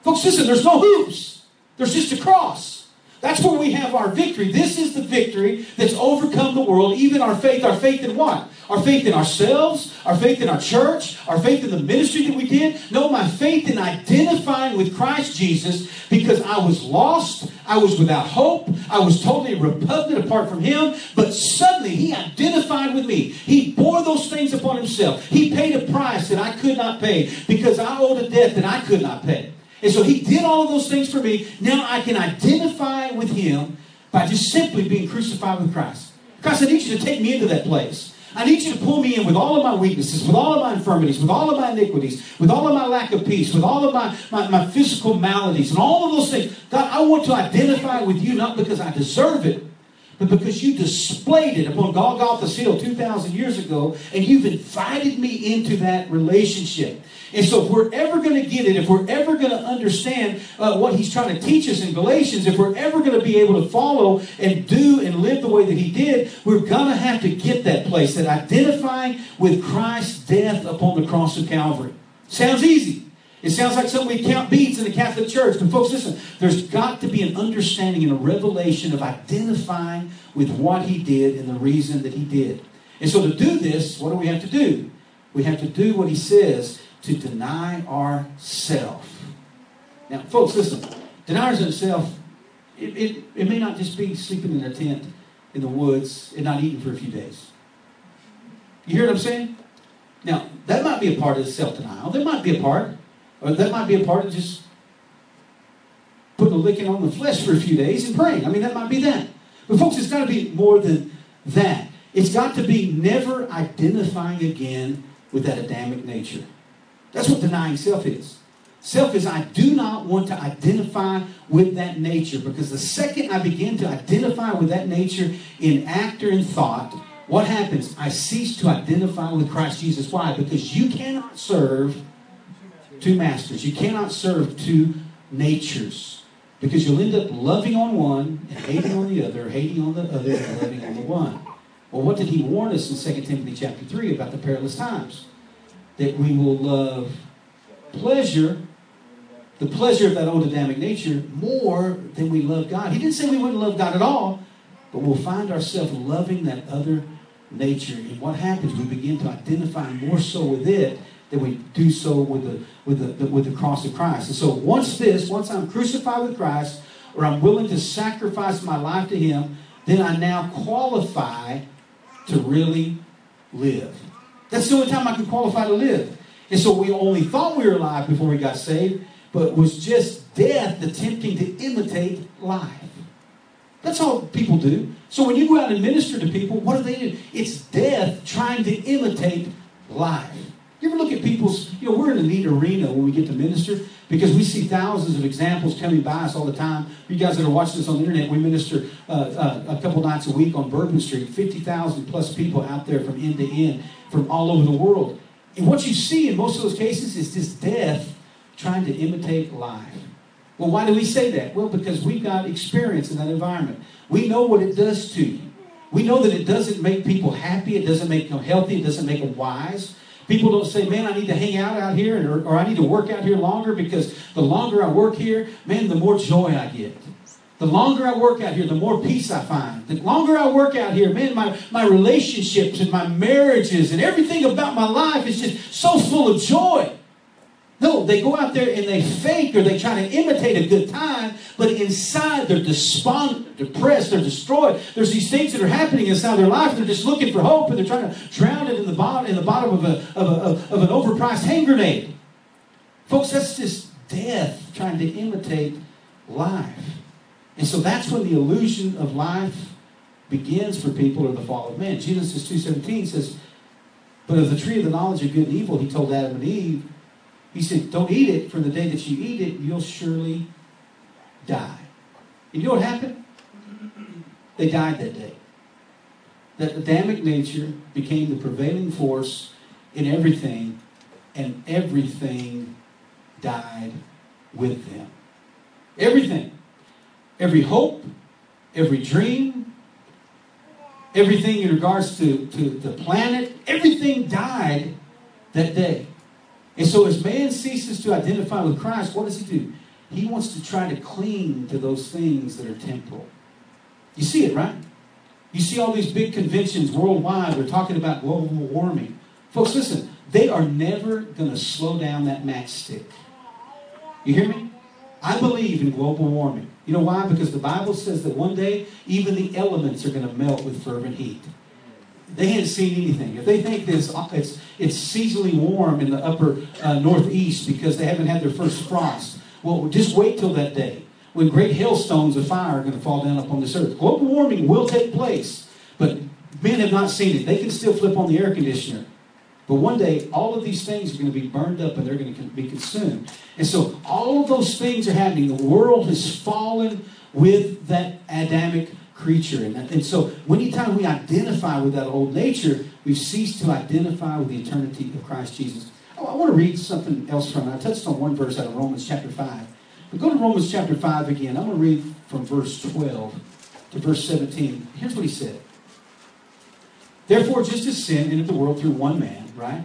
Folks, listen, there's no hoops. There's just a cross. That's where we have our victory. This is the victory that's overcome the world, even our faith. Our faith in what? Our faith in ourselves, our faith in our church, our faith in the ministry that we did. No, my faith in identifying with Christ Jesus because I was lost, I was without hope, I was totally repugnant apart from Him, but suddenly He identified with me. He bore those things upon Himself. He paid a price that I could not pay because I owed a debt that I could not pay. And so he did all of those things for me. Now I can identify with him by just simply being crucified with Christ. Christ, I need you to take me into that place. I need you to pull me in with all of my weaknesses, with all of my infirmities, with all of my iniquities, with all of my lack of peace, with all of my, my, my physical maladies, and all of those things. God, I want to identify with you not because I deserve it, but because you displayed it upon Golgotha's hill 2,000 years ago, and you've invited me into that relationship. And so, if we're ever going to get it, if we're ever going to understand uh, what he's trying to teach us in Galatians, if we're ever going to be able to follow and do and live the way that he did, we're going to have to get that place, that identifying with Christ's death upon the cross of Calvary. Sounds easy. It sounds like something we count beads in the Catholic Church. But folks, listen, there's got to be an understanding and a revelation of identifying with what he did and the reason that he did. And so to do this, what do we have to do? We have to do what he says to deny ourself. Now, folks, listen. Deniers ourselves, it, it, it may not just be sleeping in a tent in the woods and not eating for a few days. You hear what I'm saying? Now, that might be a part of the self-denial. There might be a part. Or that might be a part of just putting a licking on the flesh for a few days and praying. I mean, that might be that. But folks, it's got to be more than that. It's got to be never identifying again with that Adamic nature. That's what denying self is. Self is I do not want to identify with that nature because the second I begin to identify with that nature in act or in thought, what happens? I cease to identify with Christ Jesus. Why? Because you cannot serve two masters. You cannot serve two natures because you'll end up loving on one and hating on the other, hating on the other and loving on the one. Well, what did he warn us in 2 Timothy chapter 3 about the perilous times? That we will love pleasure, the pleasure of that old Adamic nature, more than we love God. He didn't say we wouldn't love God at all, but we'll find ourselves loving that other nature. And what happens? We begin to identify more so with it than we do so with the, with the, the, with the cross of Christ. And so once this, once I'm crucified with Christ, or I'm willing to sacrifice my life to Him, then I now qualify to really live. That's the only time I can qualify to live. And so we only thought we were alive before we got saved, but it was just death attempting to imitate life. That's all people do. So when you go out and minister to people, what do they do? It's death trying to imitate life. You ever look at people's, you know, we're in a neat arena when we get to minister because we see thousands of examples coming by us all the time. You guys that are watching this on the internet, we minister uh, uh, a couple nights a week on Bourbon Street. 50,000 plus people out there from end to end from all over the world. And what you see in most of those cases is this death trying to imitate life. Well, why do we say that? Well, because we've got experience in that environment. We know what it does to you. We know that it doesn't make people happy, it doesn't make them healthy, it doesn't make them wise. People don't say, man, I need to hang out out here or, or I need to work out here longer because the longer I work here, man, the more joy I get. The longer I work out here, the more peace I find. The longer I work out here, man, my, my relationships and my marriages and everything about my life is just so full of joy. No, they go out there and they fake or they try to imitate a good time, but inside they're despondent, depressed, they're destroyed. There's these things that are happening inside their life. They're just looking for hope and they're trying to drown it in the bottom, in the bottom of, a, of, a, of an overpriced hand grenade. Folks, that's just death trying to imitate life. And so that's when the illusion of life begins for people or the fall of man. Genesis 2.17 says, But of the tree of the knowledge of good and evil, he told Adam and Eve, he said, Don't eat it, for the day that you eat it, you'll surely die. And you know what happened? They died that day. That Adamic nature became the prevailing force in everything, and everything died with them. Everything. Every hope, every dream, everything in regards to, to the planet, everything died that day. And so as man ceases to identify with Christ, what does he do? He wants to try to cling to those things that are temporal. You see it, right? You see all these big conventions worldwide, they're talking about global warming. Folks, listen, they are never going to slow down that matchstick. You hear me? I believe in global warming. You know why? Because the Bible says that one day even the elements are going to melt with fervent heat. They hadn't seen anything. If they think this, it's, it's seasonally warm in the upper uh, northeast because they haven't had their first frost, well, just wait till that day when great hailstones of fire are going to fall down upon this earth. Global warming will take place, but men have not seen it. They can still flip on the air conditioner. But one day, all of these things are going to be burned up and they're going to be consumed. And so, all of those things are happening. The world has fallen with that Adamic creature. And, and so, anytime we identify with that old nature, we've ceased to identify with the eternity of Christ Jesus. Oh, I want to read something else from it. I touched on one verse out of Romans chapter 5. But go to Romans chapter 5 again. I'm going to read from verse 12 to verse 17. Here's what he said. Therefore, just as sin entered the world through one man, right?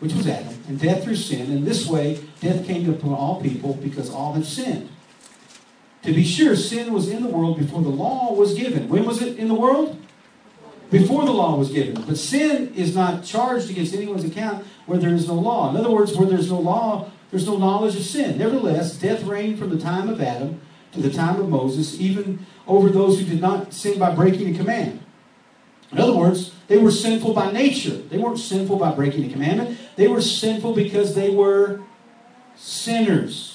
which was Adam, and death through sin. And this way, death came upon all people because all have sinned. To be sure, sin was in the world before the law was given. When was it in the world? Before the law was given. But sin is not charged against anyone's account where there is no law. In other words, where there's no law, there's no knowledge of sin. Nevertheless, death reigned from the time of Adam to the time of Moses, even over those who did not sin by breaking a command. In other words, they were sinful by nature. They weren't sinful by breaking a commandment. They were sinful because they were sinners.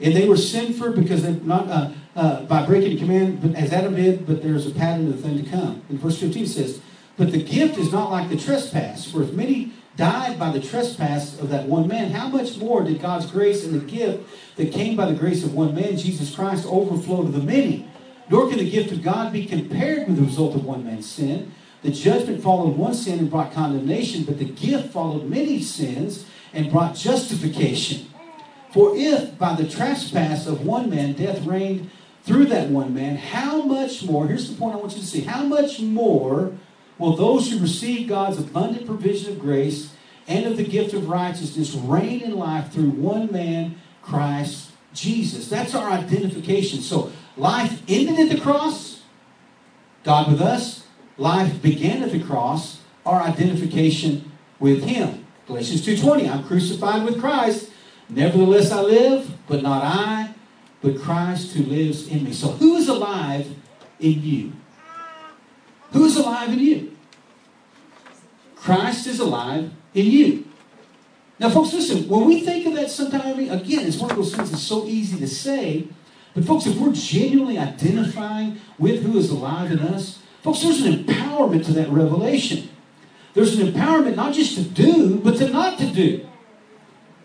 And they were sinful because they not uh, uh, by breaking a command, but as Adam did. But there's a pattern of the thing to come. In verse 15 says, "But the gift is not like the trespass. For if many died by the trespass of that one man, how much more did God's grace and the gift that came by the grace of one man, Jesus Christ, overflow to the many? Nor can the gift of God be compared with the result of one man's sin." The judgment followed one sin and brought condemnation, but the gift followed many sins and brought justification. For if by the trespass of one man death reigned through that one man, how much more, here's the point I want you to see, how much more will those who receive God's abundant provision of grace and of the gift of righteousness reign in life through one man, Christ Jesus? That's our identification. So life ended at the cross, God with us, life began at the cross, our identification with him. Galatians 2:20, I'm crucified with Christ. Nevertheless I live, but not I, but Christ who lives in me. So who is alive in you? Who is alive in you? Christ is alive in you. Now, folks, listen, when we think of that sometime, again, it's one of those things that's so easy to say. But, folks, if we're genuinely identifying with who is alive in us, Folks, there's an empowerment to that revelation. There's an empowerment not just to do, but to not to do.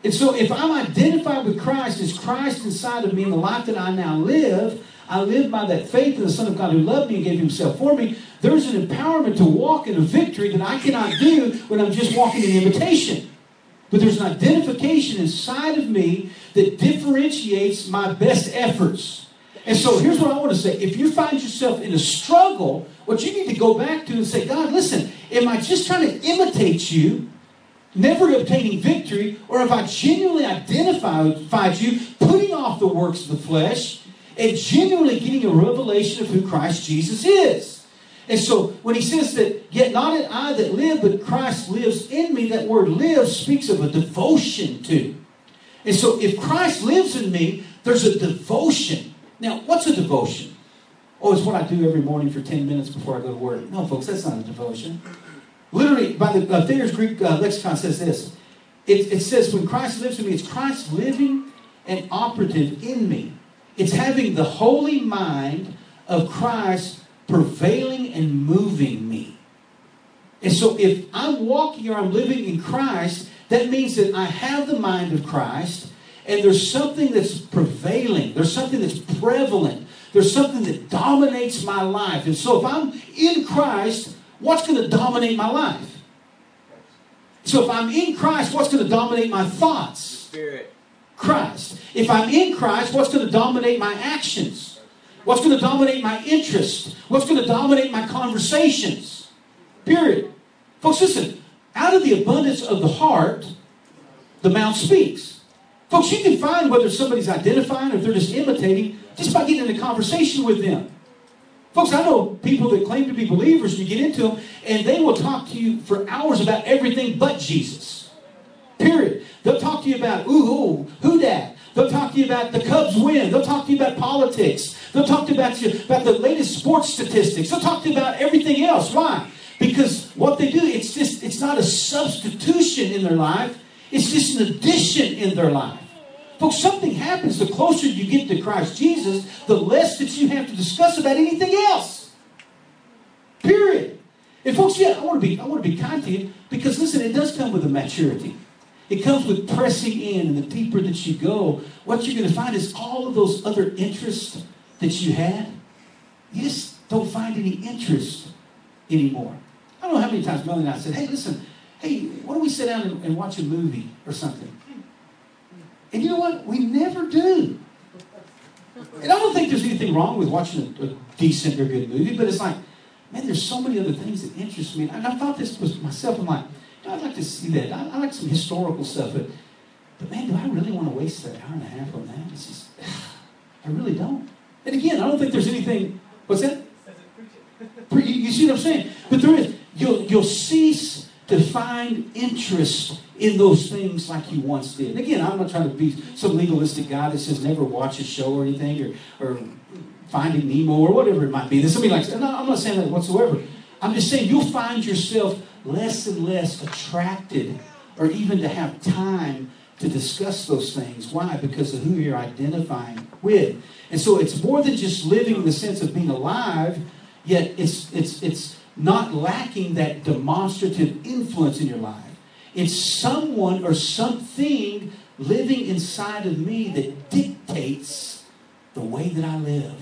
And so if I'm identified with Christ as Christ inside of me in the life that I now live, I live by that faith in the Son of God who loved me and gave himself for me, there's an empowerment to walk in a victory that I cannot do when I'm just walking in imitation. But there's an identification inside of me that differentiates my best efforts. And so here's what I want to say. If you find yourself in a struggle, what you need to go back to and say, God, listen, am I just trying to imitate you, never obtaining victory, or have I genuinely identified you, putting off the works of the flesh, and genuinely getting a revelation of who Christ Jesus is? And so when he says that, yet not I that live, but Christ lives in me, that word live speaks of a devotion to. And so if Christ lives in me, there's a devotion now, what's a devotion? Oh, it's what I do every morning for 10 minutes before I go to work. No, folks, that's not a devotion. Literally, by the uh, Thayer's Greek uh, lexicon says this. It, it says, when Christ lives in me, it's Christ living and operative in me. It's having the holy mind of Christ prevailing and moving me. And so if I'm walking or I'm living in Christ, that means that I have the mind of Christ and there's something that's prevailing, there's something that's prevalent, there's something that dominates my life. And so if I'm in Christ, what's going to dominate my life? So if I'm in Christ, what's going to dominate my thoughts? Spirit. Christ. If I'm in Christ, what's going to dominate my actions? What's going to dominate my interest? What's going to dominate my conversations? Period. Folks, listen. Out of the abundance of the heart, the mouth speaks. Folks, you can find whether somebody's identifying or if they're just imitating just by getting in a conversation with them. Folks, I know people that claim to be believers, you get into them, and they will talk to you for hours about everything but Jesus. Period. They'll talk to you about, ooh, ooh, who dat? They'll talk to you about the Cubs win. They'll talk to you about politics. They'll talk to you about, you about the latest sports statistics. They'll talk to you about everything else. Why? Because what they do, it's just, it's not a substitution in their life. It's just an addition in their life. Folks, something happens the closer you get to Christ Jesus, the less that you have to discuss about anything else. Period. And folks, yeah, I want to be I want to be kind to you because listen, it does come with a maturity. It comes with pressing in, and the deeper that you go, what you're going to find is all of those other interests that you had, you just don't find any interest anymore. I don't know how many times Melanie and I said, hey, listen, hey, why don't we sit down and, and watch a movie or something? And you know what? We never do. And I don't think there's anything wrong with watching a, a decent or good movie, but it's like, man, there's so many other things that interest me. And I thought this was myself. I'm like, I'd like to see that. I, I like some historical stuff, but, but man, do I really want to waste an hour and a half on that? It's just, I really don't. And again, I don't think there's anything, what's that? You see what I'm saying? But there is. You'll, you'll cease to find interest in those things like you once did. And again, I'm not trying to be some legalistic guy that says never watch a show or anything or, or Finding Nemo or whatever it might be. There's somebody like, no, I'm not saying that whatsoever. I'm just saying you'll find yourself less and less attracted or even to have time to discuss those things. Why? Because of who you're identifying with. And so it's more than just living in the sense of being alive, yet it's it's it's not lacking that demonstrative influence in your life. It's someone or something living inside of me that dictates the way that I live.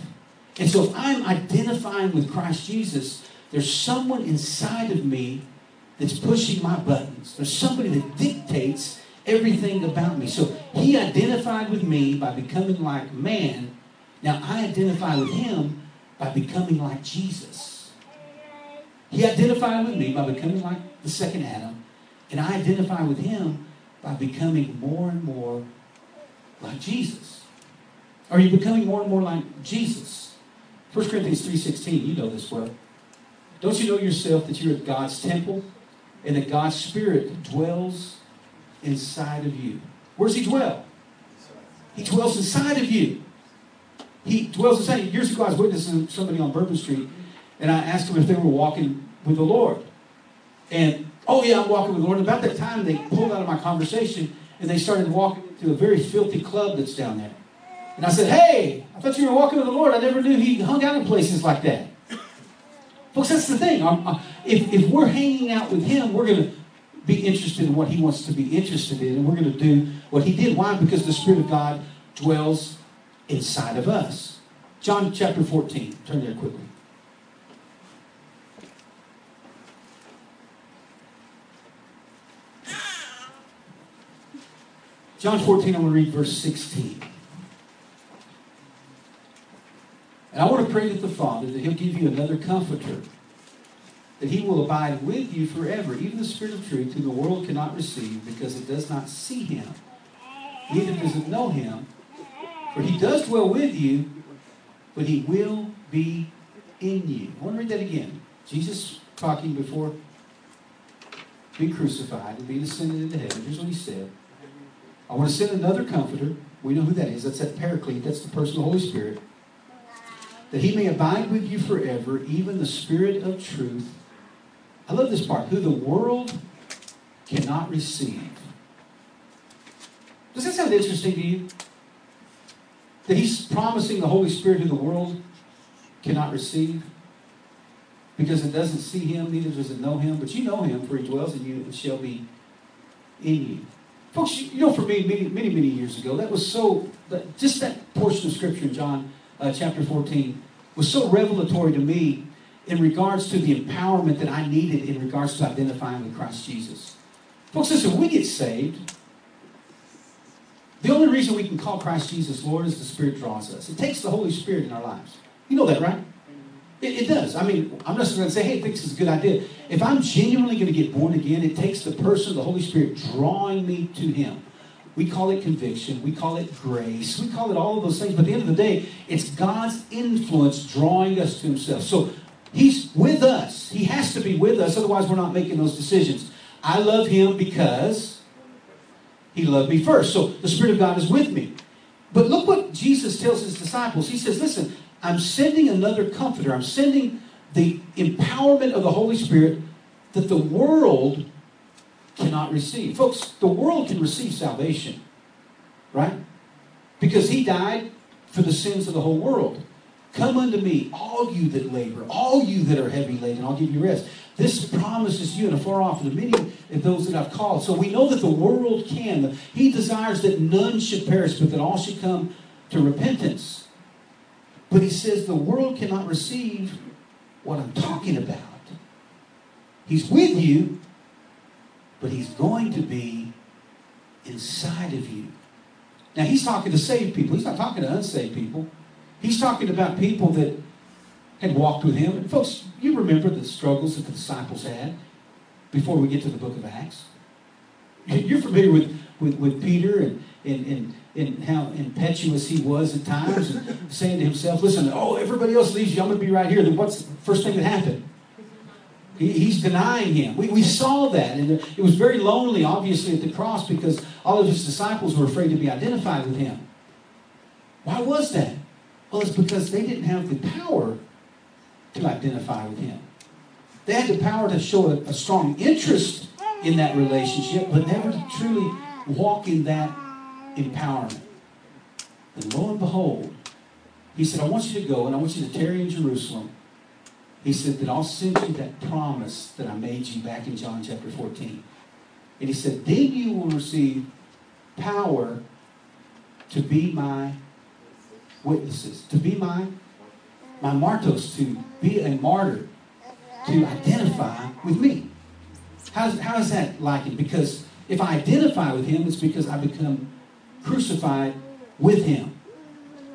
And so if I'm identifying with Christ Jesus, there's someone inside of me that's pushing my buttons. There's somebody that dictates everything about me. So he identified with me by becoming like man. Now I identify with him by becoming like Jesus. He identified with me by becoming like the second Adam. And I identify with him by becoming more and more like Jesus. Are you becoming more and more like Jesus? 1 Corinthians 3.16, you know this well. Don't you know yourself that you're God's temple and that God's Spirit dwells inside of you? Where does He dwell? He dwells inside of you. He dwells inside of you. Years ago, I was witnessing somebody on Bourbon Street, and I asked them if they were walking with the Lord. And, oh, yeah, I'm walking with the Lord. And about that time, they pulled out of my conversation, and they started walking to a very filthy club that's down there. And I said, Hey, I thought you were walking with the Lord. I never knew he hung out in places like that. Folks, that's the thing. If, if we're hanging out with him, we're going to be interested in what he wants to be interested in, and we're going to do what he did. Why? Because the Spirit of God dwells inside of us. John chapter 14. Turn there quickly. John 14, I'm going to read verse 16. And I want to pray to the Father that He'll give you another comforter, that He will abide with you forever, even the Spirit of truth, whom the world cannot receive because it does not see Him, neither does it know Him. For He does dwell with you, but He will be in you. I want to read that again. Jesus talking before being crucified and being ascended into heaven. Here's what He said. I want to send another comforter. We know who that is. That's that paraclete. That's the person of the Holy Spirit that he may abide with you forever, even the Spirit of truth. I love this part, who the world cannot receive. Does that sound interesting to you? That he's promising the Holy Spirit who the world cannot receive? Because it doesn't see him, neither does it know him, but you know him, for he dwells in you and shall be in you. Folks, you know, for me, many, many, many years ago, that was so, just that portion of Scripture in John uh, chapter 14 was so revelatory to me in regards to the empowerment that I needed in regards to identifying with Christ Jesus. Folks, listen, we get saved. The only reason we can call Christ Jesus Lord is the Spirit draws us. It takes the Holy Spirit in our lives. You know that, right? It, it does. I mean, I'm not just going to say, hey, this is a good idea. If I'm genuinely going to get born again, it takes the person, the Holy Spirit, drawing me to Him. We call it conviction. We call it grace. We call it all of those things. But at the end of the day, it's God's influence drawing us to Himself. So He's with us. He has to be with us. Otherwise, we're not making those decisions. I love Him because He loved me first. So the Spirit of God is with me. But look what Jesus tells His disciples. He says, Listen, I'm sending another comforter. I'm sending the empowerment of the Holy Spirit that the world cannot receive. Folks, the world can receive salvation, right? Because he died for the sins of the whole world. Come unto me, all you that labor, all you that are heavy laden, I'll give you rest. This promises you and afar off and the many of those that I've called. So we know that the world can. He desires that none should perish, but that all should come to repentance. But he says the world cannot receive what I'm talking about. He's with you, but he's going to be inside of you. Now, he's talking to saved people. He's not talking to unsaved people. He's talking about people that had walked with him. And folks, you remember the struggles that the disciples had. before we get to the book of Acts. You're familiar with, with, with Peter and, and, and, and how impetuous he was at times, and saying to himself, listen, oh, everybody else leaves you, I'm going to be right here. Then what's the first thing that happened? He, he's denying him. We, we saw that. And it was very lonely, obviously, at the cross because all of his disciples were afraid to be identified with him. Why was that? Well, it's because they didn't have the power to identify with him. They had the power to show a, a strong interest in that relationship, but never truly walk in that empowerment. And lo and behold, he said, I want you to go and I want you to tarry in Jerusalem. He said that I'll send you that promise that I made you back in John chapter 14. And he said, then you will receive power to be my witnesses, to be my, my martyrs, to be a martyr, to identify with me. How's, how is that like likened? Because if I identify with him, it's because I become crucified with him,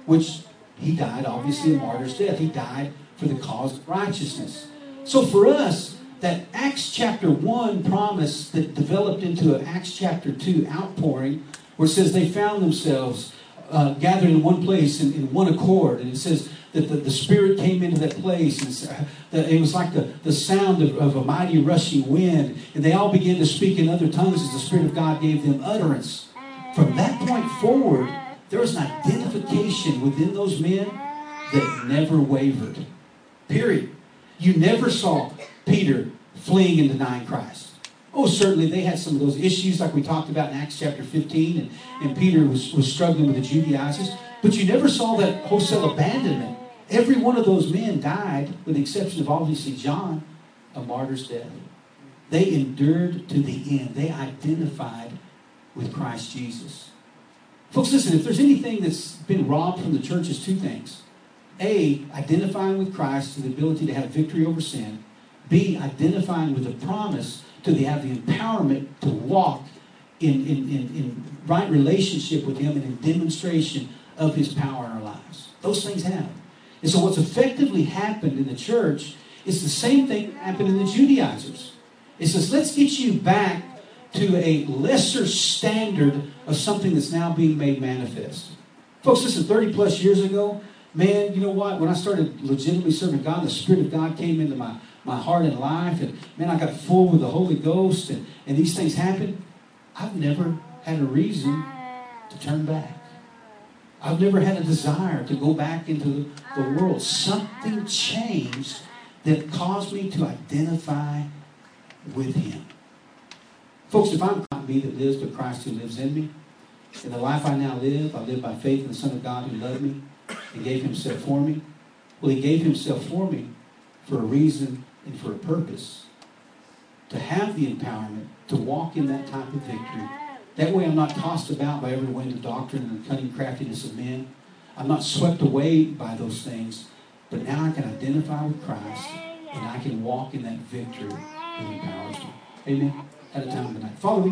which he died, obviously, a martyr's death. He died for the cause of righteousness. So for us, that Acts chapter 1 promise that developed into an Acts chapter 2 outpouring, where it says they found themselves uh, gathered in one place in, in, one accord. And it says that the, the Spirit came into that place. And it was like the, the sound of, of a mighty rushing wind. And they all began to speak in other tongues as the Spirit of God gave them utterance. From that point forward, there was an identification within those men that never wavered. Period. You never saw Peter fleeing and denying Christ. Oh, certainly they had some of those issues like we talked about in Acts chapter 15, and, and Peter was, was struggling with the Judaizers. But you never saw that wholesale abandonment. Every one of those men died, with the exception of obviously John, a martyr's death. They endured to the end. They identified with Christ Jesus. Folks, listen, if there's anything that's been robbed from the church, is two things. A, identifying with Christ to the ability to have victory over sin. B, identifying with the promise to have the empowerment to walk in, in, in, in right relationship with Him and in demonstration of His power in our lives. Those things happen. And so, what's effectively happened in the church is the same thing that happened in the Judaizers. It says, let's get you back to a lesser standard of something that's now being made manifest. Folks, listen, 30 plus years ago, man, you know what? When I started legitimately serving God, the Spirit of God came into my my heart and life, and man, I got full with the Holy Ghost, and, and these things happened, I've never had a reason to turn back. I've never had a desire to go back into the world. Something changed that caused me to identify with Him. Folks, if I'm not me that lives, but Christ who lives in me, in the life I now live, I live by faith in the Son of God who loved me and gave Himself for me. Well, He gave Himself for me for a reason and for a purpose. To have the empowerment to walk in that type of victory. That way I'm not tossed about by every wind of doctrine and the cunning craftiness of men. I'm not swept away by those things. But now I can identify with Christ and I can walk in that victory that empowers me. Amen. At a time tonight. Father,